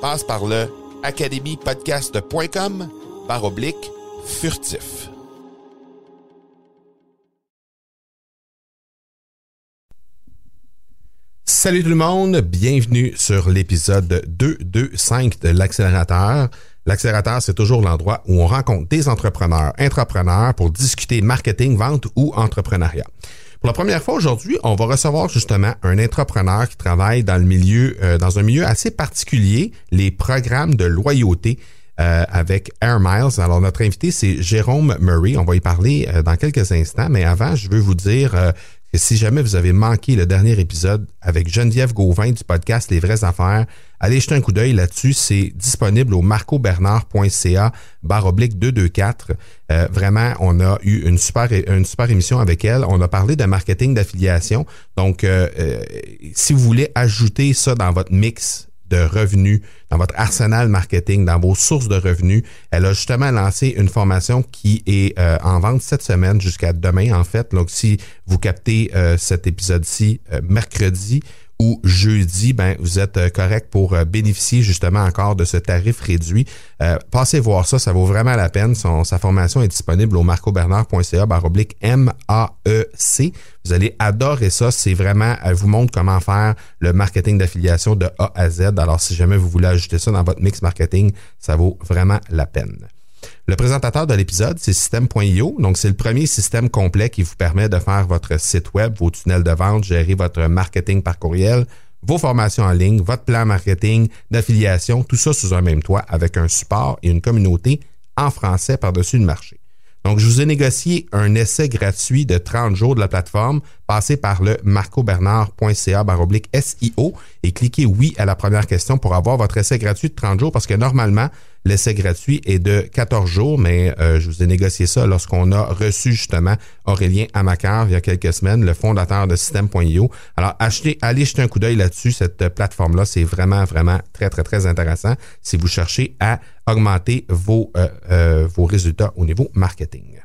Passe par le academypodcast.com par oblique furtif. Salut tout le monde, bienvenue sur l'épisode 225 de l'accélérateur. L'accélérateur, c'est toujours l'endroit où on rencontre des entrepreneurs, intrapreneurs pour discuter marketing, vente ou entrepreneuriat. Pour la première fois aujourd'hui, on va recevoir justement un entrepreneur qui travaille dans le milieu, euh, dans un milieu assez particulier, les programmes de loyauté. Euh, avec Air Miles. Alors, notre invité, c'est Jérôme Murray. On va y parler euh, dans quelques instants, mais avant, je veux vous dire si jamais vous avez manqué le dernier épisode avec Geneviève Gauvin du podcast Les vraies affaires, allez jeter un coup d'œil là-dessus. C'est disponible au marcobernard.ca barre oblique 224. Euh, vraiment, on a eu une super, une super émission avec elle. On a parlé de marketing d'affiliation. Donc, euh, euh, si vous voulez ajouter ça dans votre mix de revenus, dans votre arsenal marketing, dans vos sources de revenus. Elle a justement lancé une formation qui est euh, en vente cette semaine jusqu'à demain, en fait. Donc, si vous captez euh, cet épisode-ci euh, mercredi, ou jeudi, ben vous êtes euh, correct pour euh, bénéficier justement encore de ce tarif réduit. Euh, passez voir ça, ça vaut vraiment la peine. Son, sa formation est disponible au marcobernard.ca baroblique M-A-E-C. Vous allez adorer ça. C'est vraiment, elle vous montre comment faire le marketing d'affiliation de A à Z. Alors, si jamais vous voulez ajouter ça dans votre mix marketing, ça vaut vraiment la peine. Le présentateur de l'épisode, c'est System.io. Donc, c'est le premier système complet qui vous permet de faire votre site web, vos tunnels de vente, gérer votre marketing par courriel, vos formations en ligne, votre plan marketing, d'affiliation, tout ça sous un même toit avec un support et une communauté en français par-dessus le marché. Donc, je vous ai négocié un essai gratuit de 30 jours de la plateforme. Passez par le marcobernard.ca SIO et cliquez oui à la première question pour avoir votre essai gratuit de 30 jours parce que normalement, L'essai gratuit est de 14 jours, mais euh, je vous ai négocié ça lorsqu'on a reçu justement Aurélien Amacar il y a quelques semaines, le fondateur de System.io. Alors, achetez, allez jeter un coup d'œil là-dessus. Cette plateforme-là, c'est vraiment, vraiment très, très, très intéressant si vous cherchez à augmenter vos, euh, euh, vos résultats au niveau marketing.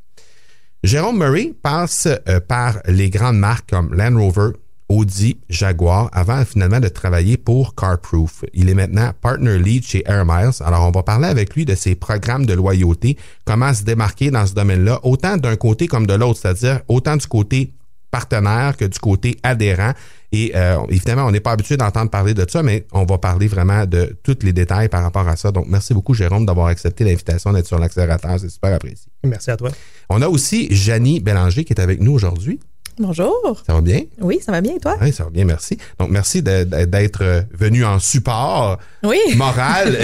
Jérôme Murray passe par les grandes marques comme Land Rover, Audi, Jaguar, avant finalement de travailler pour CarProof. Il est maintenant partner lead chez Air Miles. Alors, on va parler avec lui de ses programmes de loyauté, comment se démarquer dans ce domaine-là, autant d'un côté comme de l'autre, c'est-à-dire autant du côté partenaire que du côté adhérent. Et euh, évidemment, on n'est pas habitué d'entendre parler de ça, mais on va parler vraiment de tous les détails par rapport à ça. Donc, merci beaucoup, Jérôme, d'avoir accepté l'invitation d'être sur l'accélérateur. C'est super apprécié. Merci à toi. On a aussi Janie Bélanger qui est avec nous aujourd'hui. Bonjour. Ça va bien? Oui, ça va bien et toi? Oui, ça va bien, merci. Donc, merci d'être euh, venu en support moral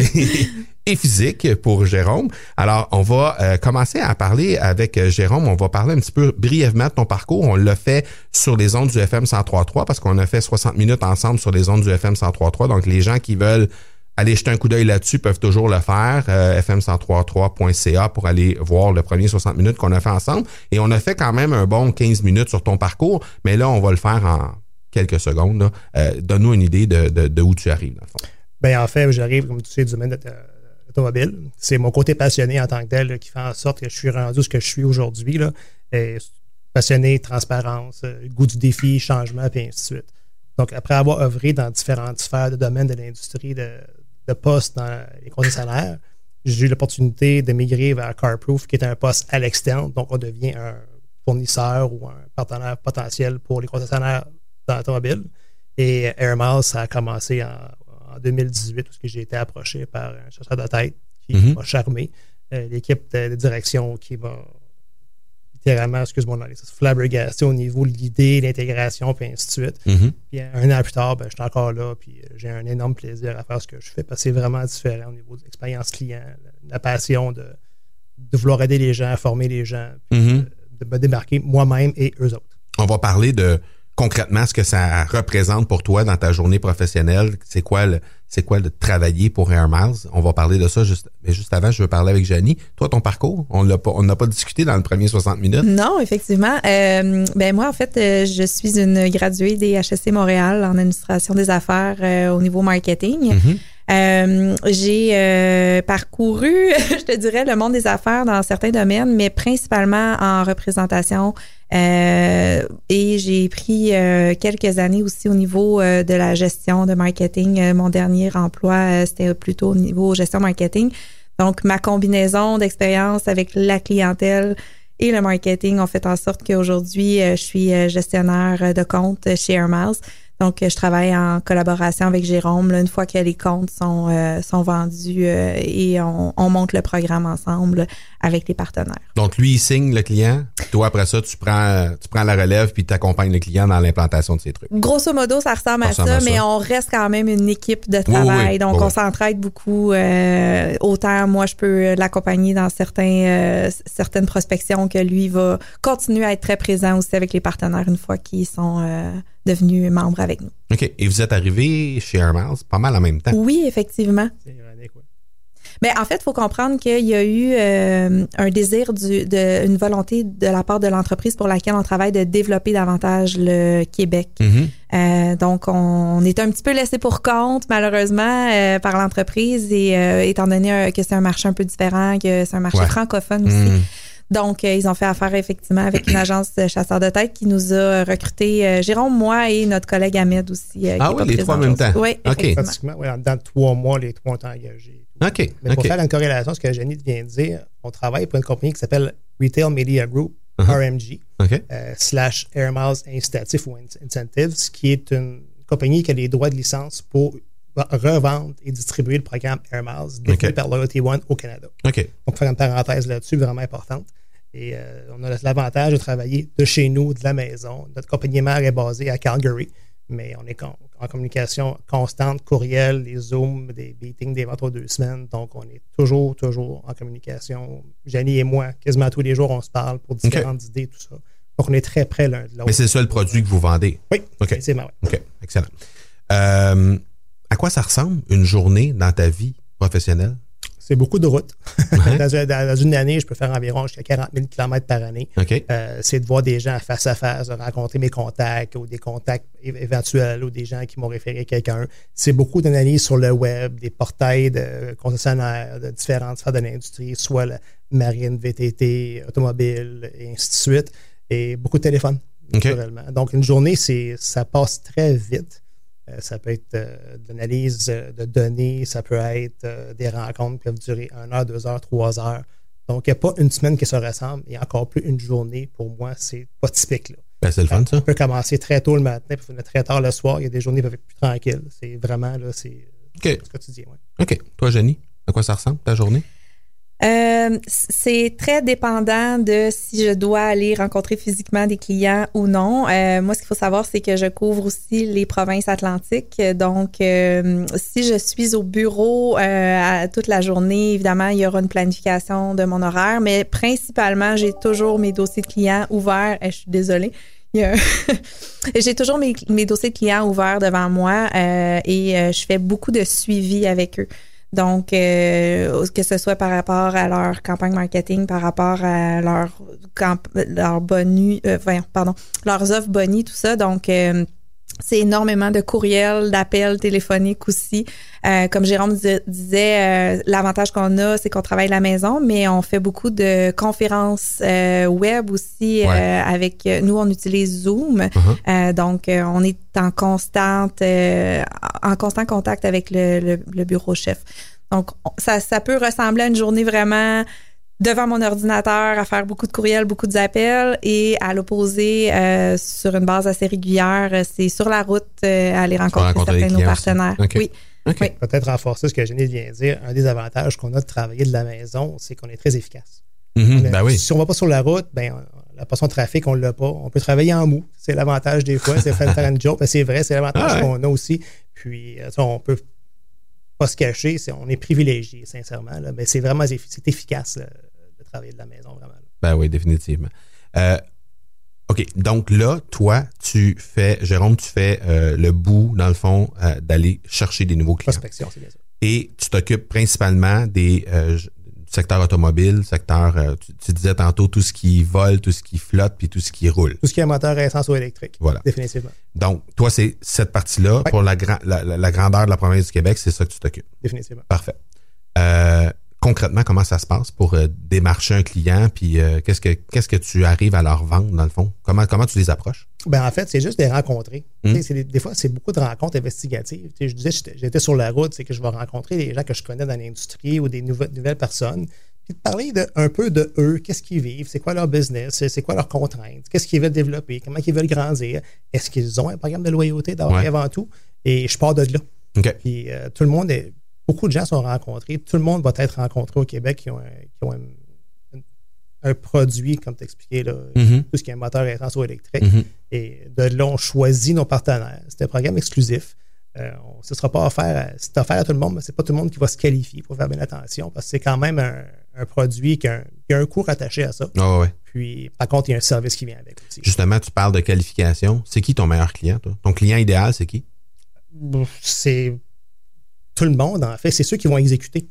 et, physique pour Jérôme. Alors, on va euh, commencer à parler avec euh, Jérôme. On va parler un petit peu brièvement de ton parcours. On l'a fait sur les ondes du FM 103.3 parce qu'on a fait 60 minutes ensemble sur les ondes du FM 103.3. Donc, les gens qui veulent aller jeter un coup d'œil là-dessus peuvent toujours le faire. Euh, fm1033.ca pour aller voir le premier 60 minutes qu'on a fait ensemble. Et on a fait quand même un bon 15 minutes sur ton parcours, mais là, on va le faire en quelques secondes. Euh, donne-nous une idée de, de, où tu arrives, dans le fond. Bien, en fait, j'arrive, comme tu sais, du domaine de l'automobile. C'est mon côté passionné en tant que tel qui fait en sorte que je suis rendu ce que je suis aujourd'hui. Passionné, transparence, euh, goût du défi, changement, puis ainsi de suite. Donc, après avoir œuvré dans différentes sphères de domaines de l'industrie de, de postes dans les concessionnaires, j'ai eu l'opportunité de migrer vers CarProof, qui est un poste à l'externe. Donc, on devient un fournisseur ou un partenaire potentiel pour les concessionnaires dans l'automobile. Et Air Miles, ça a commencé en, en 2018, parce que j'ai été approché par un chasseur de tête qui Mhm. m'a charmé. Euh, L'équipe de, de direction qui m'a littéralement, excuse-moi, flabbergasté au niveau de l'idée, l'intégration, puis ainsi de suite. Mhm. Puis un an plus tard, ben, je suis encore là, puis euh, j'ai un énorme plaisir à faire ce que je fais parce que c'est vraiment différent au niveau de l'expérience client, la, passion de, de vouloir aider les gens, former les gens, puis Mhm. de, de me démarquer moi-même et eux autres. On va parler de concrètement ce que ça représente pour toi dans ta journée professionnelle. C'est quoi le, c'est quoi de travailler pour Air Miles? On va parler de ça juste, mais juste avant, je veux parler avec Janie. Toi, ton parcours, on l'a pas, on n'a pas discuté dans le premier 60 minutes. Non, effectivement. Euh, ben moi, en fait, euh, je suis une graduée des HSC Montréal en administration des affaires euh, au niveau marketing. Mhm. Euh, j'ai euh, parcouru, je te dirais, le monde des affaires dans certains domaines, mais principalement en représentation. Euh, et j'ai pris euh, quelques années aussi au niveau euh, de la gestion de marketing. Mon dernier emploi, c'était plutôt au niveau gestion marketing. Donc, ma combinaison d'expérience avec la clientèle et le marketing ont fait en sorte qu'aujourd'hui, je suis gestionnaire de compte chez Air. Donc, euh, je travaille en collaboration avec Jérôme. Là, une fois que les comptes sont, euh, sont vendus euh, et on, on monte le programme ensemble avec les partenaires. Donc, lui, il signe le client. Toi, après ça, tu prends, tu prends la relève puis tu accompagnes le client dans l'implantation de ses trucs. Grosso modo, ça ressemble, Ça à, ça, à ça. mais on reste quand même une équipe de oui, travail. oui. donc, on s'entraide beaucoup. euh, autant moi, je peux l'accompagner dans certains, euh, certaines prospections que lui va continuer à être très présent aussi avec les partenaires une fois qu'ils sont devenus membres avec nous. OK. Et vous êtes arrivé chez Air Miles pas mal en même temps. Oui, effectivement. C'est ironique, ouais. Mais en fait, il faut comprendre qu'il y a eu euh, un désir, du, de, une volonté de la part de l'entreprise pour laquelle on travaille de développer davantage le Québec. Mhm. Euh, donc, on est un petit peu laissé pour compte, malheureusement, euh, par l'entreprise, et euh, étant donné euh, que c'est un marché un peu différent, que c'est un marché Ouais. francophone aussi. Mhm. Donc, euh, ils ont fait affaire effectivement avec une agence de chasseurs de tête qui nous a recruté euh, Jérôme, moi et notre collègue Ahmed aussi. euh, Ah oui, les trois en même temps. Oui. Pratiquement, ouais, dans trois mois, les trois ont été engagés. OK. Mais pour faire une corrélation, ce que Jenny vient de dire, on travaille pour une compagnie qui s'appelle Retail Media Group, Uh-huh. RMG, euh, slash Air Miles Incitatif ou In- Incentives, qui est une compagnie qui a les droits de licence pour revendre et distribuer le programme Air Miles OK. par Loyalty One au Canada. OK. Donc, faire une parenthèse là-dessus, vraiment importante. Et euh, on a l'avantage de travailler de chez nous, de la maison. Notre compagnie mère est basée à Calgary, mais on est en communication constante, courriel, les Zooms, des meetings, des ventes aux deux semaines. Donc, on est toujours, toujours en communication. Jenny et moi, quasiment tous les jours, on se parle pour différentes idées, tout ça. Donc, on est très près l'un de l'autre. Mais c'est ça le produit que vous vendez? Oui, OK. effectivement, oui. OK. Excellent. Euh, à quoi ça ressemble une journée dans ta vie professionnelle? C'est beaucoup de routes. Ouais. dans, un- dans une année, je peux faire environ jusqu'à 40 000 km par année. Euh, c'est de voir des gens face à face, de rencontrer mes contacts ou des contacts éventuels ou des gens qui m'ont référé quelqu'un. C'est beaucoup d'analyses sur le web, des portails de concessionnaires de différentes sphères de l'industrie, soit la marine, VTT, automobile, et ainsi de suite. Et beaucoup de téléphones, naturellement. Donc, une journée, c'est ça passe très vite. Euh, ça peut être euh, de l'analyse euh, de données, ça peut être des rencontres qui peuvent durer une heure, deux heures, trois heures. Donc, il n'y a pas une semaine qui se ressemble et encore plus une journée, pour moi, c'est pas typique. Là. Ben, c'est le fun, ça. On peut commencer très tôt le matin puis finir très tard le soir. Il y a des journées qui peuvent être plus tranquilles. C'est vraiment, là, c'est OK. c'est quotidien. ouais. OK. Toi, Jenny, à quoi ça ressemble ta journée? Euh, c'est très dépendant de si je dois aller rencontrer physiquement des clients ou non. Euh, moi, ce qu'il faut savoir, c'est que je couvre aussi les provinces atlantiques. Donc, euh, si je suis au bureau euh, toute la journée, évidemment, il y aura une planification de mon horaire, mais principalement, j'ai toujours mes dossiers de clients ouverts. Eh, je suis désolée. J'ai toujours mes, mes dossiers de clients ouverts devant moi euh, et euh, je fais beaucoup de suivi avec eux. Donc, euh, que ce soit par rapport à leur campagne marketing, par rapport à leur, camp- leur boni, euh, pardon, leurs offres boni, tout ça. Donc, euh, c'est énormément de courriels, d'appels téléphoniques aussi. Euh, comme Jérôme disait, euh, l'avantage qu'on a, c'est qu'on travaille à la maison, mais on fait beaucoup de conférences euh, web aussi. avec nous, on utilise Zoom, uh-huh. donc on est en constante, en constant contact avec le, le bureau chef. Donc ça, ça peut ressembler à une journée vraiment devant mon ordinateur à faire beaucoup de courriels, beaucoup d'appels et à l'opposé, euh, sur une base assez régulière, c'est sur la route euh, aller rencontrer, certains de nos partenaires. Oui. Peut-être renforcer ce que Jenny vient de dire. Un des avantages qu'on a de travailler de la maison, c'est qu'on est très efficace. Mm-hmm. Ben si on ne va pas sur la route, ben, la passion de trafic, on ne l'a pas. On peut travailler en mou. C'est l'avantage des fois. C'est faire une joke. C'est vrai, c'est l'avantage ah qu'on a aussi. Puis, euh, on peut pas se cacher. on est privilégié, sincèrement. Mais c'est vraiment c'est efficace travailler de la maison, vraiment. Ben oui, définitivement. Euh, OK. Donc là, toi, tu fais, Jérôme, tu fais euh, le bout, dans le fond, euh, d'aller chercher des nouveaux clients. Prospection, c'est bien ça. Et tu t'occupes principalement des du secteur automobile, secteur, tu, disais tantôt tout ce qui vole, tout ce qui flotte, puis tout ce qui roule. Tout ce qui est moteur à essence ou électrique. Voilà. Définitivement. Donc, toi, c'est cette partie-là, pour la, la, la, grandeur de la province du Québec, c'est ça que tu t'occupes. Définitivement. Parfait concrètement, comment ça se passe pour euh, démarcher un client, puis euh, qu'est-ce que qu'est-ce que tu arrives à leur vendre, dans le fond? Comment, comment tu les approches? Ben, en fait, c'est juste de les rencontrer. Des, fois, c'est beaucoup de rencontres investigatives. je disais, j'étais sur la route, c'est que je vais rencontrer des gens que je connais dans l'industrie ou des nouvelles, nouvelles personnes, puis de parler de, un peu de eux, qu'est-ce qu'ils vivent, c'est quoi leur business, c'est quoi leurs contraintes, qu'est-ce qu'ils veulent développer, comment ils veulent grandir, est-ce qu'ils ont un programme de loyauté d'abord avant tout, et je pars de là. Puis euh, tout le monde est beaucoup de gens sont rencontrés. Tout le monde va être rencontré au Québec qui ont un, produit, comme tu expliquais, mm-hmm. tout ce qui est un moteur électrique. Mm-hmm. Et de là, on choisit nos partenaires. C'est un programme exclusif. Euh, ce ne sera pas offert, c'est offert à tout le monde, mais ce n'est pas tout le monde qui va se qualifier pour faire bien attention parce que c'est quand même un, produit qui a, un, coût rattaché à ça. Ah Puis, par contre, il y a un service qui vient avec aussi. Justement, tu parles de qualification. C'est qui ton meilleur client, toi? Ton client idéal, c'est qui? C'est tout le monde, en fait, c'est ceux qui vont exécuter.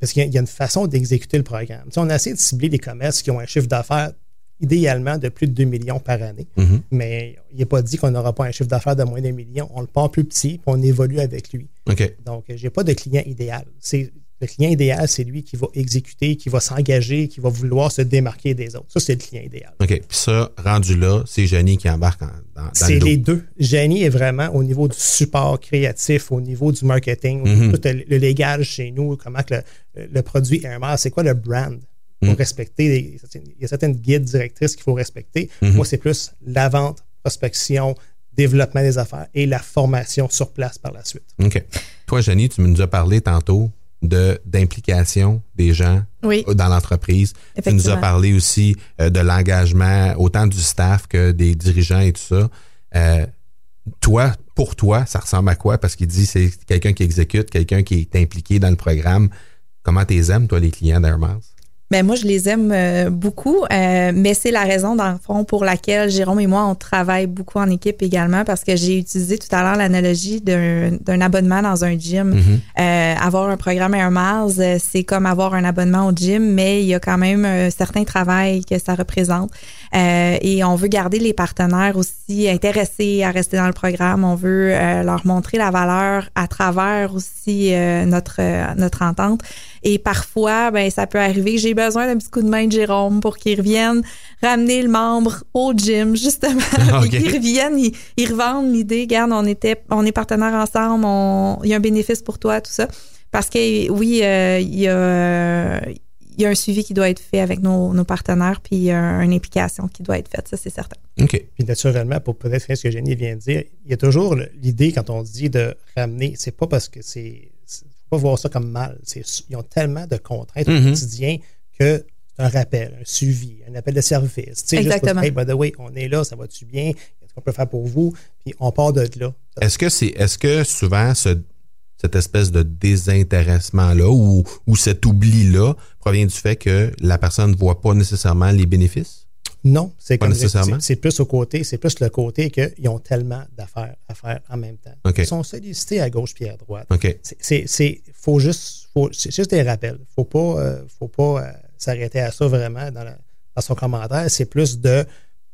Parce qu'il y, a une façon d'exécuter le programme. on a essayé de cibler des commerces qui ont un chiffre d'affaires idéalement de plus de 2 millions par année. Mm-hmm. Mais il n'est pas dit qu'on n'aura pas un chiffre d'affaires de moins d'un million. On le part plus petit, puis on évolue avec lui. Donc, je n'ai pas de client idéal. C'est le client idéal, c'est lui qui va exécuter, qui va s'engager, qui va vouloir se démarquer des autres. Ça, c'est le client idéal. OK. Puis ça, rendu là, c'est Jenny qui embarque dans, dans C'est les deux. Jenny est vraiment au niveau du support créatif, au niveau du marketing, mm-hmm. tout le, légal chez nous, comment que le, produit Airmar, c'est quoi le brand? Il faut mm. respecter. Il y a certaines guides directrices qu'il faut respecter. Mm-hmm. Moi, c'est plus la vente, prospection, développement des affaires et la formation sur place par la suite. OK. Toi, Jenny, tu nous as parlé tantôt de d'implication des gens dans l'entreprise. Tu nous as parlé aussi euh, de l'engagement autant du staff que des dirigeants et tout ça. Euh, toi, pour toi, ça ressemble à quoi? Parce qu'il dit c'est quelqu'un qui exécute, quelqu'un qui est impliqué dans le programme. Comment tu aimes, toi, les clients d'Airmiles? Ben moi, je les aime euh, beaucoup, euh, mais c'est la raison, dans le fond, pour laquelle Jérôme et moi, on travaille beaucoup en équipe également, parce que j'ai utilisé tout à l'heure l'analogie d'un abonnement dans un gym. Mm-hmm. euh, avoir un programme Air Miles, euh, c'est comme avoir un abonnement au gym, mais il y a quand même un certain travail que ça représente. et on veut garder les partenaires aussi intéressés à rester dans le programme. On veut leur montrer la valeur à travers aussi notre, notre entente. Et parfois, ben, ça peut arriver, j'ai besoin d'un petit coup de main de Jérôme pour qu'il revienne ramener le membre au gym, justement. Okay. Qu'ils reviennent, ils, revendent l'idée, regarde, on était, on est partenaires ensemble, il y a un bénéfice pour toi, tout ça. Parce que oui, euh, il y a il y a un suivi qui doit être fait avec nos, partenaires, puis il y a une implication qui doit être faite, ça c'est certain. OK. Puis naturellement, pour peut-être faire ce que Jenny vient de dire, il y a toujours l'idée quand on dit de ramener, c'est pas parce que c'est pas voir ça comme mal. Ils ont tellement de contraintes au mm-hmm. quotidien que c'est un rappel, un suivi, un appel de service. Exactement. hey, by the way, on est là, ça va-tu bien? Qu'est-ce qu'on peut faire pour vous? Puis on part de là. Est-ce que c'est est-ce que souvent cette espèce de désintéressement-là ou, ou cet oubli-là provient du fait que la personne ne voit pas nécessairement les bénéfices? Non, c'est comme c'est plus au côté, c'est plus le côté qu'ils ont tellement d'affaires à faire en même temps. Ils sont sollicités à gauche puis à droite. C'est faut juste faut, c'est juste des rappels. Faut pas euh, faut pas euh, s'arrêter à ça vraiment dans, son commentaire. C'est plus de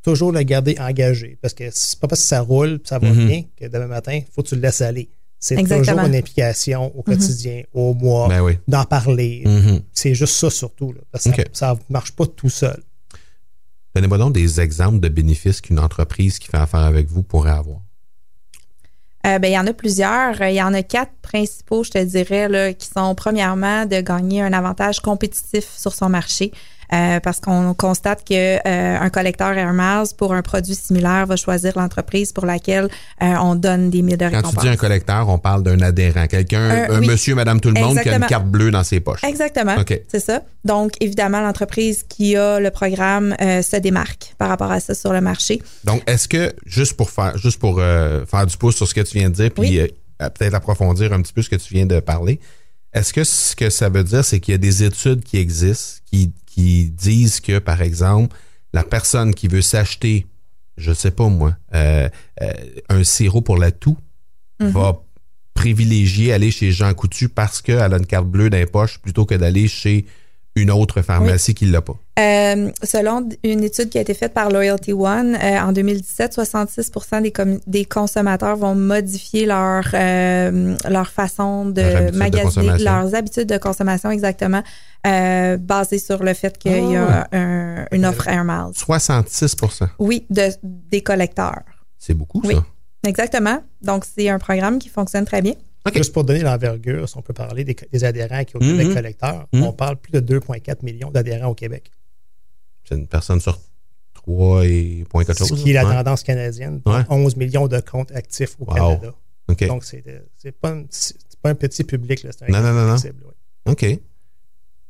toujours le garder engagé. Parce que c'est pas parce que ça roule, ça va Mhm. bien, que demain matin, il faut que tu le laisses aller. C'est toujours une implication au quotidien, au mois, Ben oui. d'en parler. Mhm. C'est juste ça surtout. Là, parce que ça ne marche pas tout seul. Donnez-moi donc des exemples de bénéfices qu'une entreprise qui fait affaire avec vous pourrait avoir. Euh, ben, il y en a plusieurs. Il y en a quatre principaux, je te dirais, là, qui sont premièrement de gagner un avantage compétitif sur son marché. Euh, parce qu'on constate que euh, un collecteur Miles pour un produit similaire va choisir l'entreprise pour laquelle euh, on donne des mille de Quand tu dis un collecteur, on parle d'un adhérent, quelqu'un, Euh, un oui. monsieur, madame, tout le monde qui a une carte bleue dans ses poches. Exactement. C'est ça. Donc, évidemment, l'entreprise qui a le programme se démarque par rapport à ça sur le marché. Donc, est-ce que, juste pour faire, juste pour faire du pouce sur ce que tu viens de dire, puis Oui. peut-être approfondir un petit peu ce que tu viens de parler, est-ce que ce que ça veut dire, c'est qu'il y a des études qui existent qui, qui disent que, par exemple, la personne qui veut s'acheter, je sais pas moi, euh, euh, un sirop pour la toux, Mhm. va privilégier aller chez Jean Coutu parce qu'elle a une carte bleue dans les poches plutôt que d'aller chez une autre pharmacie qui l'a pas. Euh, selon une étude qui a été faite par Loyalty One, euh, en 2017, 66 des, des consommateurs vont modifier leur, euh, leur façon de Leur habitude de magasiner, leurs habitudes de consommation exactement, basées sur le fait qu'il y Ah. a un- une offre Air Miles. 66% Oui, de, des collecteurs. C'est beaucoup, Oui. ça. Exactement. Donc, c'est un programme qui fonctionne très bien. Juste pour donner l'envergure, si on peut parler des, des adhérents qui au Mhm. Québec collecteur, Mhm. on parle plus de 2,4 millions d'adhérents au Québec. C'est une personne sur trois et point quelque Ce qui est la ouais. tendance canadienne. Ouais. 11 millions de comptes actifs au Wow. Canada. Donc, c'est pas, pas un petit public. là, C'est un Non, non, non, cible, oui. OK.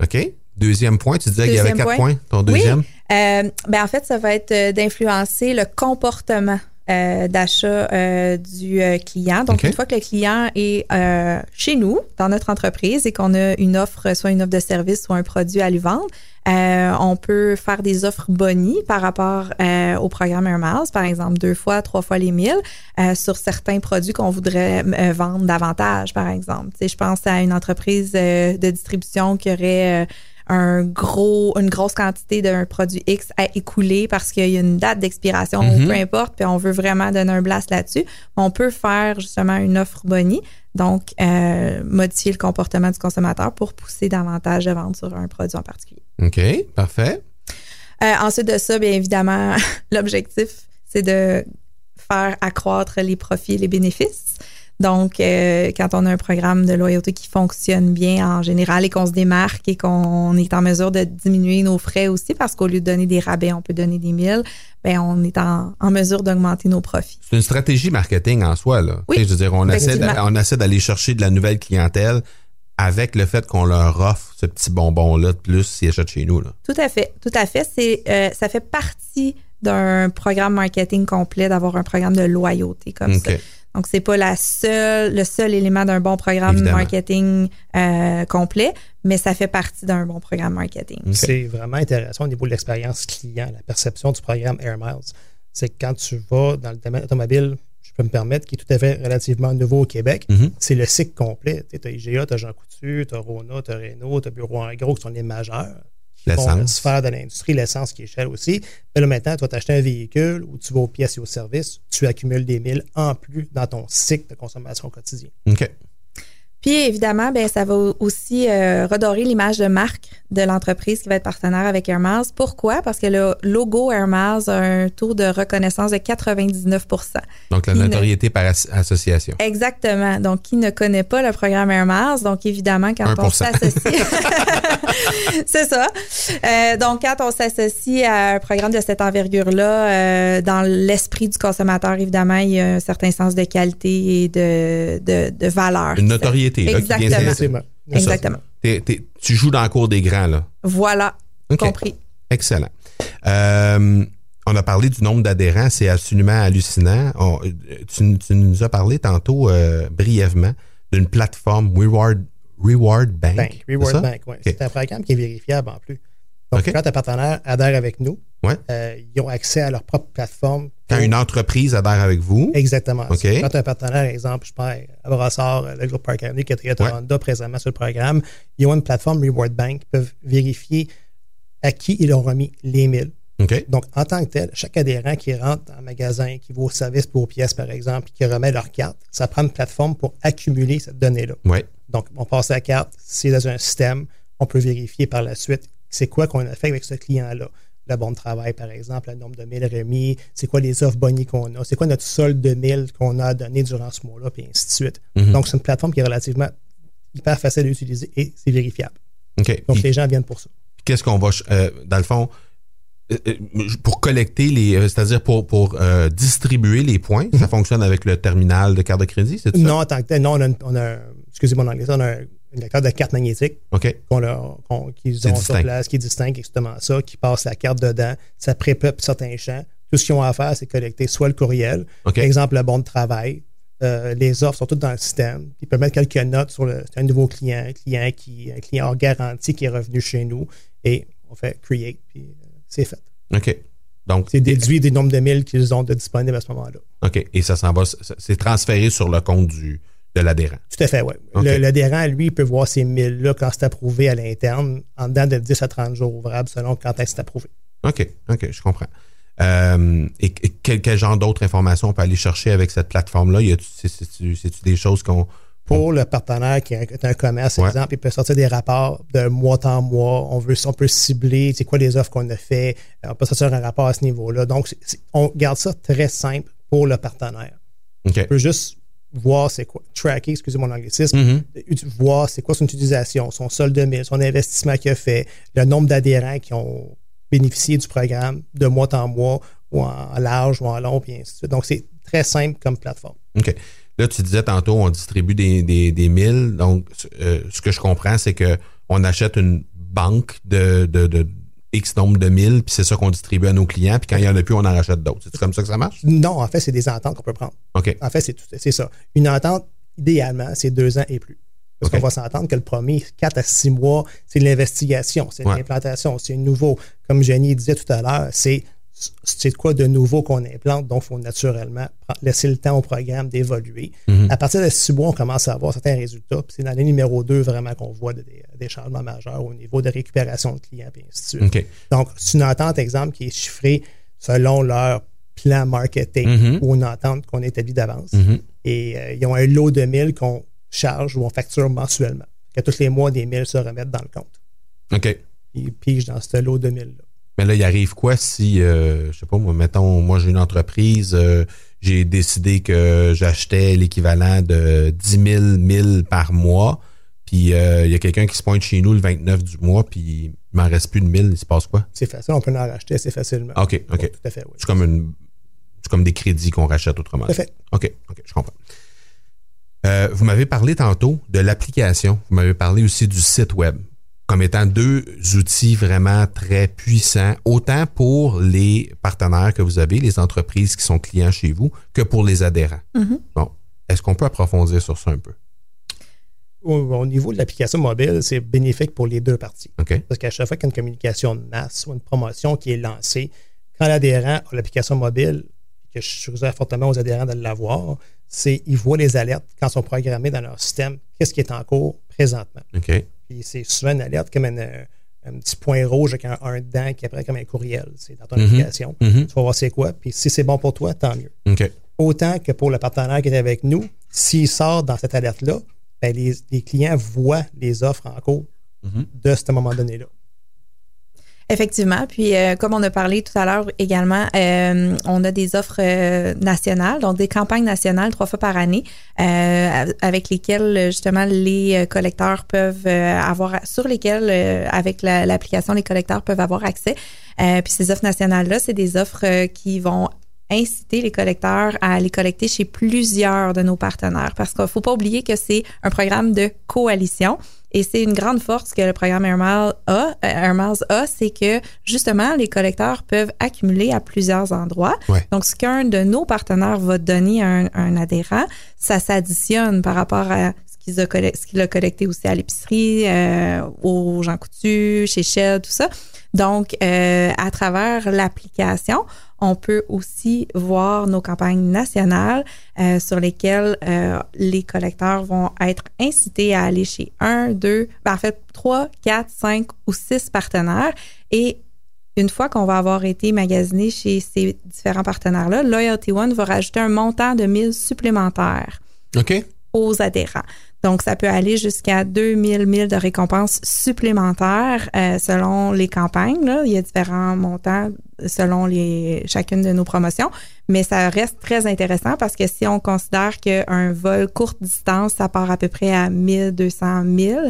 OK. Deuxième point, tu disais qu'il y avait quatre point. points. Ton deuxième? Euh, ben en fait, ça va être euh, d'influencer le comportement euh, d'achat euh, du euh, client. Donc, une fois que le client est euh, chez nous, dans notre entreprise, et qu'on a une offre, soit une offre de service, soit un produit à lui vendre, euh, on peut faire des offres boni par rapport euh, au programme Air Miles, par exemple deux fois, trois fois les 1000 euh, sur certains produits qu'on voudrait vendre davantage, par exemple. Tu sais, je pense à une entreprise euh, de distribution qui aurait euh, un gros, une grosse quantité d'un produit X à écouler parce qu'il y a une date d'expiration Mhm. ou peu importe, puis on veut vraiment donner un blast là-dessus. On peut faire justement une offre boni, donc euh, modifier le comportement du consommateur pour pousser davantage de ventes sur un produit en particulier. OK. Parfait. Euh, ensuite de ça, bien évidemment, l'objectif, c'est de faire accroître les profits et les bénéfices. Donc, euh, quand on a un programme de loyauté qui fonctionne bien en général et qu'on se démarque et qu'on est en mesure de diminuer nos frais aussi, parce qu'au lieu de donner des rabais, on peut donner des milles, ben on est en, en mesure d'augmenter nos profits. C'est une stratégie marketing en soi. Là. Oui, je veux dire, on essaie, on essaie d'aller chercher de la nouvelle clientèle avec le fait qu'on leur offre ce petit bonbon-là de plus s'ils achètent chez nous. Là. Tout à fait, tout à fait. C'est, euh, ça fait partie d'un programme marketing complet d'avoir un programme de loyauté comme ça. Donc, c'est pas la seule, le seul élément d'un bon programme Évidemment. marketing euh, complet, mais ça fait partie d'un bon programme marketing. C'est vraiment intéressant au niveau de l'expérience client, la perception du programme Air Miles. C'est que quand tu vas dans le domaine automobile, je peux me permettre, qui est tout à fait relativement nouveau au Québec, Mhm. c'est le cycle complet. Tu as IGA, tu as Jean Coutu, tu as Rona, tu as Renault, tu as Bureau en gros qui sont les majeurs. L'essence. sphère de l'industrie, l'essence qui est chère aussi. Mais là, maintenant, tu vas t'acheter un véhicule ou tu vas aux pièces et aux services, tu accumules des milles en plus dans ton cycle de consommation quotidien. OK. Puis évidemment, ben ça va aussi euh, redorer l'image de marque de l'entreprise qui va être partenaire avec Air Miles. Pourquoi? Parce que le logo Air Miles a un taux de reconnaissance de 99% Donc, la ne- notoriété par as- association. Exactement. Donc, qui ne connaît pas le programme Air Miles? Donc, évidemment, quand on 1%. s'associe. c'est ça. Euh, donc, quand on s'associe à un programme de cette envergure-là, euh, dans l'esprit du consommateur, évidemment, il y a un certain sens de qualité et de, de, de valeur. Une notoriété. Là, qui vient Exactement. Exactement. T'es- t'es- tu joues dans le cours des grands, là. Voilà. Compris. Excellent. Euh, on a parlé du nombre d'adhérents, c'est absolument hallucinant. On- tu, tu nous as parlé tantôt euh, brièvement d'une plateforme Reward, Reward Bank. Bank, Reward ça? Bank, oui. C'est un programme qui est vérifiable en plus. Donc, quand un partenaire adhère avec nous, Ouais. euh, ils ont accès à leur propre plateforme. Quand une entreprise adhère avec vous, Exactement. Quand un partenaire, exemple, je prends à Brassard, euh, le groupe Park Avenue, qui est Ouais. Honda présentement sur le programme, ils ont une plateforme Reward Bank, ils peuvent vérifier à qui ils ont remis les 1000. OK. Donc, en tant que tel, chaque adhérent qui rentre dans un magasin, qui va au service pour pièces, par exemple, qui remet leur carte, ça prend une plateforme pour accumuler cette donnée-là. Ouais. Donc, on passe la carte, c'est dans un système, on peut vérifier par la suite c'est quoi qu'on a fait avec ce client-là? Le bon de travail, par exemple, le nombre de mails remis, c'est quoi les offres bonnies qu'on a, c'est quoi notre solde de mails qu'on a donné durant ce mois-là, puis ainsi de suite. Mhm. Donc, c'est une plateforme qui est relativement hyper facile à utiliser et c'est vérifiable. Donc, Puis, les gens viennent pour ça. qu'est-ce qu'on va, euh, dans le fond, euh, euh, pour collecter les, c'est-à-dire pour, pour euh, distribuer les points, ça fonctionne avec le terminal de carte de crédit, c'est ça? Non, en tant que tel, non, on a, un- on a un- excusez mon anglais, on a un, un lecteur de carte magnétique OK. qu'on leur- qu'on- qu'ils ont sur place, qui distingue exactement ça, qui passe la carte dedans, ça prépeuple certains champs. Tout ce qu'ils ont à faire, c'est collecter soit le courriel, par exemple le bon de travail, euh, les offres sont toutes dans le système. Ils peuvent mettre quelques notes sur le, un nouveau client, un client qui, un client hors garantie qui est revenu chez nous et on fait create, puis euh, c'est fait. OK. Donc, C'est déduit des nombres de milles qu'ils ont de disponibles à ce moment-là. OK. Et ça s'en va, c'est transféré sur le compte du, de l'adhérent. Tout à fait, oui. OK. L'adhérent, lui, il peut voir ces milles-là quand c'est approuvé à l'interne, en dedans de 10 à 30 jours ouvrables selon quand c'est approuvé. OK. OK. Je comprends. Euh, et, et quel, quel genre d'autres informations on peut aller chercher avec cette plateforme-là? C'est-tu des choses qu'on. Pour le partenaire qui est un commerce, Ouais. exemple, il peut sortir des rapports de mois en mois. On, veut, on peut cibler c'est quoi les offres qu'on a fait. Euh, On peut sortir un rapport à ce niveau-là. Donc, on garde ça très simple pour le partenaire. OK. On peut juste voir c'est quoi, tracker, excusez mon anglicisme, Mhm. ut- voir c'est quoi son utilisation, son solde de mille, son investissement qu'il a fait, le nombre d'adhérents qui ont bénéficié du programme de mois en mois ou en large ou en long, puis ainsi de suite. Donc, c'est très simple comme plateforme. OK. Là, tu disais tantôt, on distribue des, des, des milles. Donc, euh, ce que je comprends, c'est que on achète une banque de, de, de X nombre de milles, puis c'est ça qu'on distribue à nos clients, puis quand il n'y en a plus, on en rachète d'autres. C'est comme ça que ça marche? Non, en fait, c'est des ententes qu'on peut prendre. OK. En fait, c'est tout- c'est ça. Une entente, idéalement, c'est deux ans et plus. Parce qu'on va s'entendre que le premier, quatre à six mois, c'est l'investigation, c'est de Ouais. l'implantation, c'est nouveau. Comme Jenny disait tout à l'heure, c'est c'est quoi de nouveau qu'on implante, donc il faut naturellement laisser le temps au programme d'évoluer. Mhm. À partir de six mois, on commence à avoir certains résultats. puis C'est dans l'année numéro 2 vraiment qu'on voit de- des, des changements majeurs au niveau de récupération de clients, et ainsi de suite. Donc, c'est une entente, exemple, qui est chiffrée selon leur plan marketing Mhm. ou une entente qu'on établit d'avance. Mhm. Et euh, ils ont un lot de milles qu'on charge ou on facture mensuellement. Que tous les mois, des milles se remettent dans le compte. OK. Ils pigent dans ce lot de milles-là. Mais là, il arrive quoi si, euh, je sais pas, moi, mettons, moi, j'ai une entreprise, euh, j'ai décidé que j'achetais l'équivalent de 10 000 milles par mois, puis euh, il y a quelqu'un qui se pointe chez nous le 29 du mois, puis il m'en reste plus de 1000, il se passe quoi? C'est facile, on peut en racheter assez facilement. OK, OK. Tout à fait, oui. C'est comme une c'est comme des crédits qu'on rachète autrement. Tout à fait. OK, OK, je comprends. Euh, vous m'avez parlé tantôt de l'application. Vous m'avez parlé aussi du site web comme étant deux outils vraiment très puissants, autant pour les partenaires que vous avez, les entreprises qui sont clients chez vous, que pour les adhérents. Mhm. Bon, est-ce qu'on peut approfondir sur ça un peu? Au, au niveau de l'application mobile, c'est bénéfique pour les deux parties. OK? Parce qu'à chaque fois qu'il y a une communication de masse ou une promotion qui est lancée, quand l'adhérent a l'application mobile, que je suggère fortement aux adhérents de l'avoir, c'est ils voient les alertes quand ils sont programmés dans leur système, qu'est-ce qui est en cours présentement. OK. Puis c'est souvent une alerte comme une, euh, un petit point rouge avec un 1 dedans qui apparaît comme un courriel. C'est dans ton Mhm. application. Mhm. Tu vas voir c'est quoi. Puis si c'est bon pour toi, tant mieux. Autant que pour le partenaire qui est avec nous, s'il sort dans cette alerte-là, ben les, les clients voient les offres en cours Mhm. de ce moment donné-là. Effectivement. Puis, euh, comme on a parlé tout à l'heure également, euh, on a des offres euh, nationales, donc des campagnes nationales trois fois par année, euh, avec lesquelles justement les euh, collecteurs peuvent avoir, sur lesquelles avec la- l'application les collecteurs peuvent avoir accès. Puis ces offres nationales-là, c'est des offres qui vont inciter les collecteurs à les collecter chez plusieurs de nos partenaires parce qu'il ne faut pas oublier que c'est un programme de coalition et c'est une grande force que le programme Air Miles a, euh, Air Miles a, c'est que justement les collecteurs peuvent accumuler à plusieurs endroits. Ouais. Donc ce qu'un de nos partenaires va donner à un, adhérent, ça s'additionne par rapport à ce qu'il a, qu'il a collecté aussi à l'épicerie, euh, aux gens coutus, chez Shell, tout ça. Donc, euh, à travers l'application, on peut aussi voir nos campagnes nationales euh, sur lesquelles euh, les collecteurs vont être incités à aller chez un, deux, ben, en fait, trois, quatre, cinq ou six partenaires et une fois qu'on va avoir été magasiné chez ces différents partenaires-là, Loyalty One va rajouter un montant de 1000 supplémentaires OK. aux adhérents. Donc, ça peut aller jusqu'à 2000 000 de récompenses supplémentaires euh, selon les campagnes. Là. Il y a différents montants selon les, chacune de nos promotions, mais ça reste très intéressant parce que si on considère qu'un vol courte distance, ça part à peu près à 1200 000.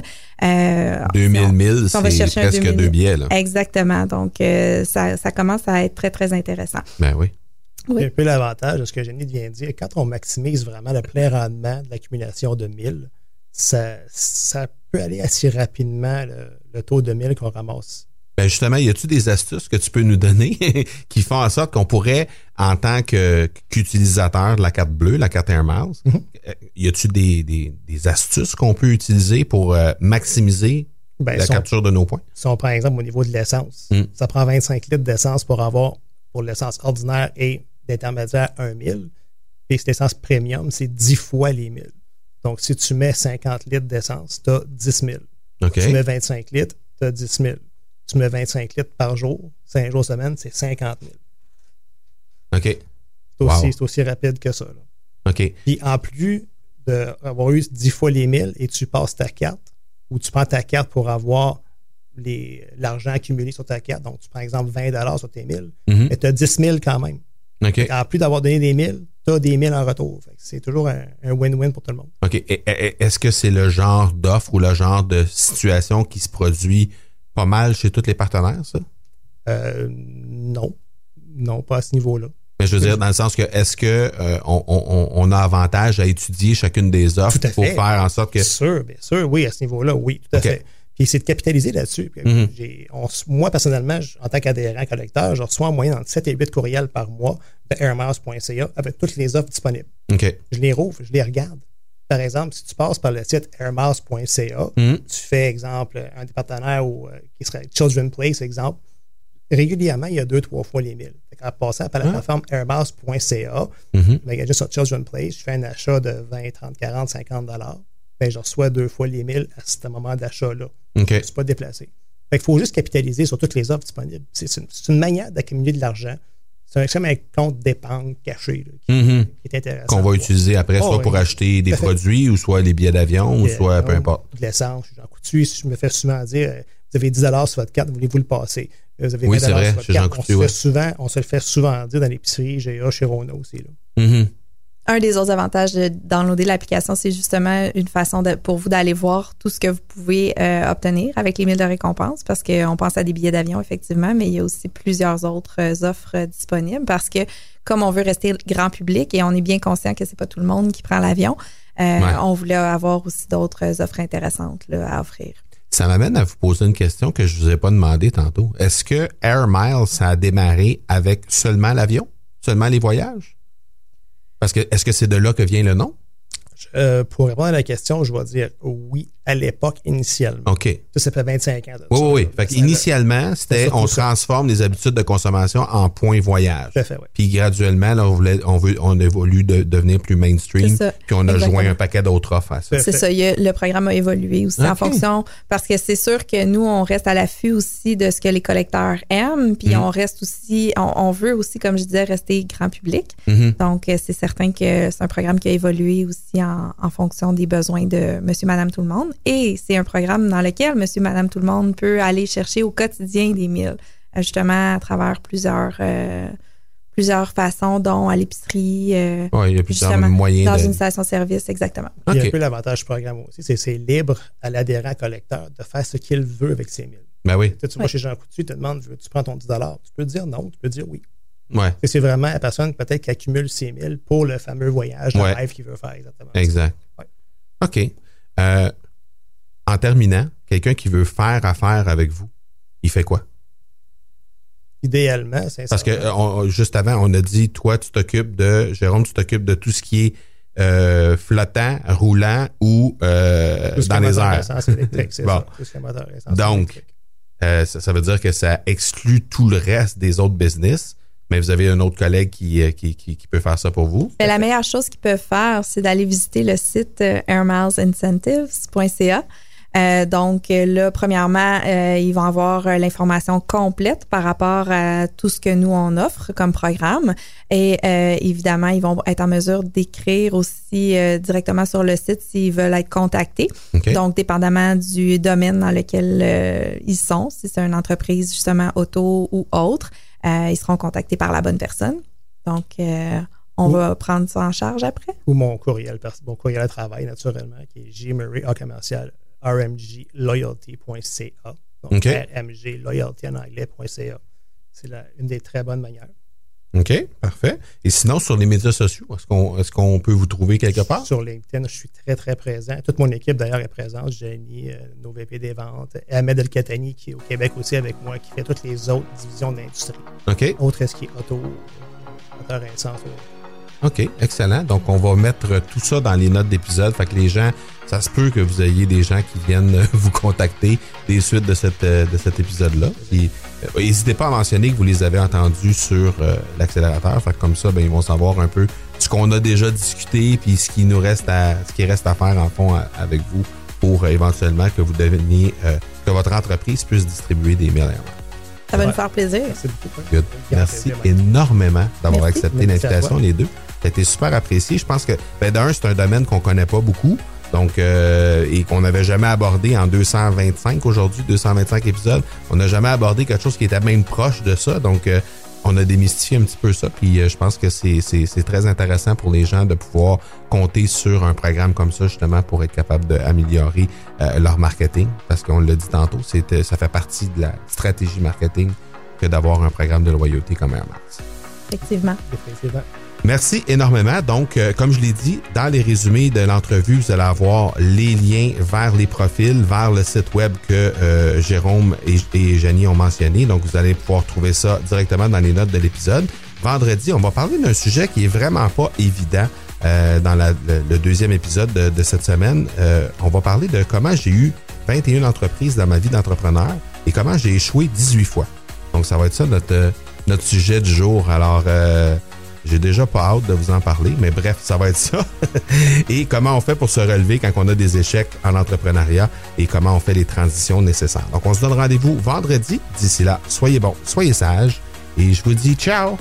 Euh, 2000 si on- 1000, si on va c'est chercher un presque 2000 deux billets. Là. Exactement. Donc, euh, ça, ça commence à être très, très intéressant. Ben oui. Oui. C'est un peu l'avantage de ce que Jenny vient de dire. Quand on maximise vraiment le plein rendement de l'accumulation de 1000, ça, ça peut aller assez rapidement, le, le taux de 1000 qu'on ramasse. Ben justement, y a-tu des astuces que tu peux nous donner qui font en sorte qu'on pourrait, en tant que qu'utilisateur de la carte bleue, la carte Air Miles, Mhm. euh, y a-tu des, des, des astuces qu'on peut utiliser pour euh, maximiser Ben, la si, on, capture de nos points? si on prend exemple au niveau de l'essence, Mm. ça prend 25 litres d'essence pour avoir, pour l'essence ordinaire et d'intermédiaire 1000. Et cette essence premium, c'est 10 fois les 1000. Donc, si tu mets 50 litres d'essence, tu as 10 000. OK. Tu mets 25 litres, tu as 10 000. Tu mets 25 litres par jour, 5 jours semaine, c'est 50 000. OK. C'est aussi, Wow. c'est aussi rapide que ça. là. OK. Puis en plus d'avoir eu 10 fois les 1000 et tu passes ta carte, ou tu prends ta carte pour avoir l'argent accumulé sur ta carte, donc tu prends exemple 20 sur tes 1000, Mhm. mais tu as 10 000 quand même. OK. En plus d'avoir donné des 1000, tu as des 1000 en retour. C'est toujours un win-win pour tout le monde. OK. Est-ce que c'est le genre d'offre ou le genre de situation qui se produit pas mal chez tous les partenaires, ça? Euh, non. Non, pas à ce niveau-là. Mais je veux dire, dans le sens que est-ce que euh, on, on- on a avantage à étudier chacune des offres pour faire en sorte que. Bien sûr, bien sûr, oui, à ce niveau-là, oui, tout à fait. Puis c'est de capitaliser là-dessus. Mhm. on- moi, personnellement, je- en tant qu'adhérent collecteur, je reçois en moyenne entre 7 et 8 courriels par mois de airmiles.ca avec toutes les offres disponibles. Je les rouvre, je les regarde. Par exemple, si tu passes par le site airmiles.ca, Mhm. tu fais, exemple, un des partenaires euh, qui serait Children Place, exemple, régulièrement, il y a deux, trois fois les 1000. Fait qu'en passant par la Ah. plateforme airmiles.ca, Mhm. ben, juste sur Children Place, je fais un achat de 20, 30, 40, 50 dollars. Ben, je reçois deux fois les 1000 à ce moment d'achat-là. OK. Je ne suis pas déplacé. Fait qu'il faut juste capitaliser sur toutes les offres disponibles. C'est une, une manière d'accumuler de l'argent. C'est un, un compte d'épargne caché là, qui, qui est intéressant. Qu'on va utiliser après, Oh, soit oui. pour acheter des produits ou soit les billets d'avion ou Euh, soit peu non, importe. De l'essence, Jean Coutu, je me fais souvent dire euh, vous avez 10 sur votre carte, voulez-vous le passer? Vous avez Oui, 20 c'est vrai, sur votre carte. Coutu, on, se ouais. souvent, on se le fait souvent dire dans l'épicerie, GA, chez Rona aussi. Là. Mhm. Un des autres avantages de downloader l'application, c'est justement une façon de, pour vous d'aller voir tout ce que vous pouvez euh, obtenir avec les 1000 de récompense parce qu'on pense à des billets d'avion, effectivement, mais il y a aussi plusieurs autres euh, offres disponibles parce que comme on veut rester grand public et on est bien conscient que c'est pas tout le monde qui prend l'avion, euh, Ouais. on voulait avoir aussi d'autres offres intéressantes là, à offrir. Ça m'amène à vous poser une question que je vous ai pas demandé tantôt. Est-ce que Air Miles, a démarré avec seulement l'avion? Seulement les voyages? Parce que est-ce que c'est de là que vient le nom? Euh, pour répondre à la question, je vais dire oui à l'époque initialement. OK. Ça, ça fait 25 ans. de Oui, ça, oui. Fait initialement, c'était on ça. transforme les habitudes de consommation en points voyage. Tout à fait, oui. Puis graduellement, là, on, voulait, on, veut, on évolue de devenir plus mainstream. C'est ça. Puis on a Exactement. joint un paquet d'autres offres à ça. C'est ça, il y a- le programme a évolué aussi en fonction, parce que c'est sûr que nous, on reste à l'affût aussi de ce que les collecteurs aiment, puis Mhm. on reste aussi, on, on veut aussi, comme je disais, rester grand public. Mhm. Donc, euh, c'est certain que c'est un programme qui a évolué aussi en, en fonction des besoins de monsieur, madame, tout le monde. Et c'est un programme dans lequel monsieur, madame, tout le monde peut aller chercher au quotidien des milles, justement à travers plusieurs, euh, plusieurs façons, dont à l'épicerie, euh, Ouais, il y a plusieurs justement, moyens dans de... une station-service, exactement. Il y a un peu l'avantage du programme aussi, c'est c'est libre à l'adhérent collecteur de faire ce qu'il veut avec ses 1000. Ben oui. Tu, vas Oui. chez Jean Coutu, il te demande tu prends ton 10 Tu peux dire non, tu peux dire oui. Ouais, Et C'est vraiment la personne peut-être qui accumule ses 1000 pour le fameux voyage de Ouais. rêve qu'il veut faire exactement. exact. Ouais. OK. Euh, en terminant, quelqu'un qui veut faire affaire avec vous, il fait quoi? Idéalement, c'est Parce que euh, on- juste avant, on a dit, toi, tu t'occupes de, Jérôme, tu t'occupes de tout ce qui est euh, flottant, roulant ou euh, dans les airs. c'est Bon. ça. Tout ce qui est moteur à essence Donc. Euh, ça, ça veut dire que ça exclut tout le reste des autres business, mais vous avez un autre collègue qui, qui, qui, qui peut faire ça pour vous. Mais la meilleure chose qu'ils peuvent faire, c'est d'aller visiter le site airmilesincentives.ca. Euh, donc là, premièrement, euh, ils vont avoir euh, l'information complète par rapport à tout ce que nous on offre comme programme. Et euh, évidemment, ils vont être en mesure d'écrire aussi euh, directement sur le site s'ils veulent être contactés. OK. Donc, dépendamment du domaine dans lequel euh, ils sont, si c'est une entreprise justement auto ou autre, euh, ils seront contactés par la bonne personne. Donc, euh, on va prendre ça en charge après. Ou mon courriel, mon courriel à travail, naturellement, qui est jmurray, commercial, rmgloyalty.ca. Donc, rmgloyalty en anglais.ca. C'est une des très bonnes manières. OK, parfait. Et sinon, sur les médias sociaux, est-ce qu'on est qu'on peut vous trouver quelque part? Sur LinkedIn, je suis très, très présent. Toute mon équipe, d'ailleurs, est présente. Jenny, euh, nos VP des ventes, Ahmed El Katani, qui est au Québec aussi avec moi, qui fait toutes les autres divisions de l'industrie. OK, Autre est-ce qui est auto, moteur essence. OK, excellent. Donc, on va mettre tout ça dans les notes d'épisode. Fait que les gens, ça se peut que vous ayez des gens qui viennent vous contacter des suites de, cette, euh, de cet épisode-là. Puis, euh, n'hésitez pas à mentionner que vous les avez entendus sur euh, l'accélérateur. Fait que comme ça, ben, ils vont savoir un peu ce qu'on a déjà discuté puis ce qui nous reste à, ce qui reste à faire en fond à- avec vous pour euh, éventuellement que vous deveniez, euh, que votre entreprise puisse distribuer des mails Ça va Ouais. nous faire plaisir. Merci beaucoup. Good. Merci énormément d'avoir accepté l'invitation, les deux. Ça a été super apprécié. Je pense que, ben, d'un, c'est un domaine qu'on connaît pas beaucoup. Donc, euh, et qu'on n'avait jamais abordé en 225 aujourd'hui, 225 épisodes. On n'a jamais abordé quelque chose qui était même proche de ça. Donc, euh, on a démystifié un petit peu ça. Puis, euh, je pense que c'est c'est- c'est très intéressant pour les gens de pouvoir compter sur un programme comme ça, justement, pour être capable d'améliorer euh, leur marketing. Parce qu'on l'a dit tantôt, c'était- ça fait partie de la stratégie marketing que d'avoir un programme de loyauté comme Air Max. Effectivement. Merci énormément. Donc, euh, comme je l'ai dit, dans les résumés de l'entrevue, vous allez avoir les liens vers les profils, vers le site web que euh, Jérôme et, et Jenny ont mentionné. Donc, vous allez pouvoir trouver ça directement dans les notes de l'épisode. Vendredi, on va parler d'un sujet qui est vraiment pas évident euh, dans la- le, le deuxième épisode de, de cette semaine. Euh, on va parler de comment j'ai eu 21 entreprises dans ma vie d'entrepreneur et comment j'ai échoué 18 fois. Donc, ça va être ça notre, euh, notre sujet du jour. Alors, euh, j'ai déjà pas hâte de vous en parler, mais bref, ça va être ça. et comment on fait pour se relever quand on a des échecs en entrepreneuriat et comment on fait les transitions nécessaires. Donc, on se donne rendez-vous vendredi. D'ici là, soyez bons, soyez sages et je vous dis ciao!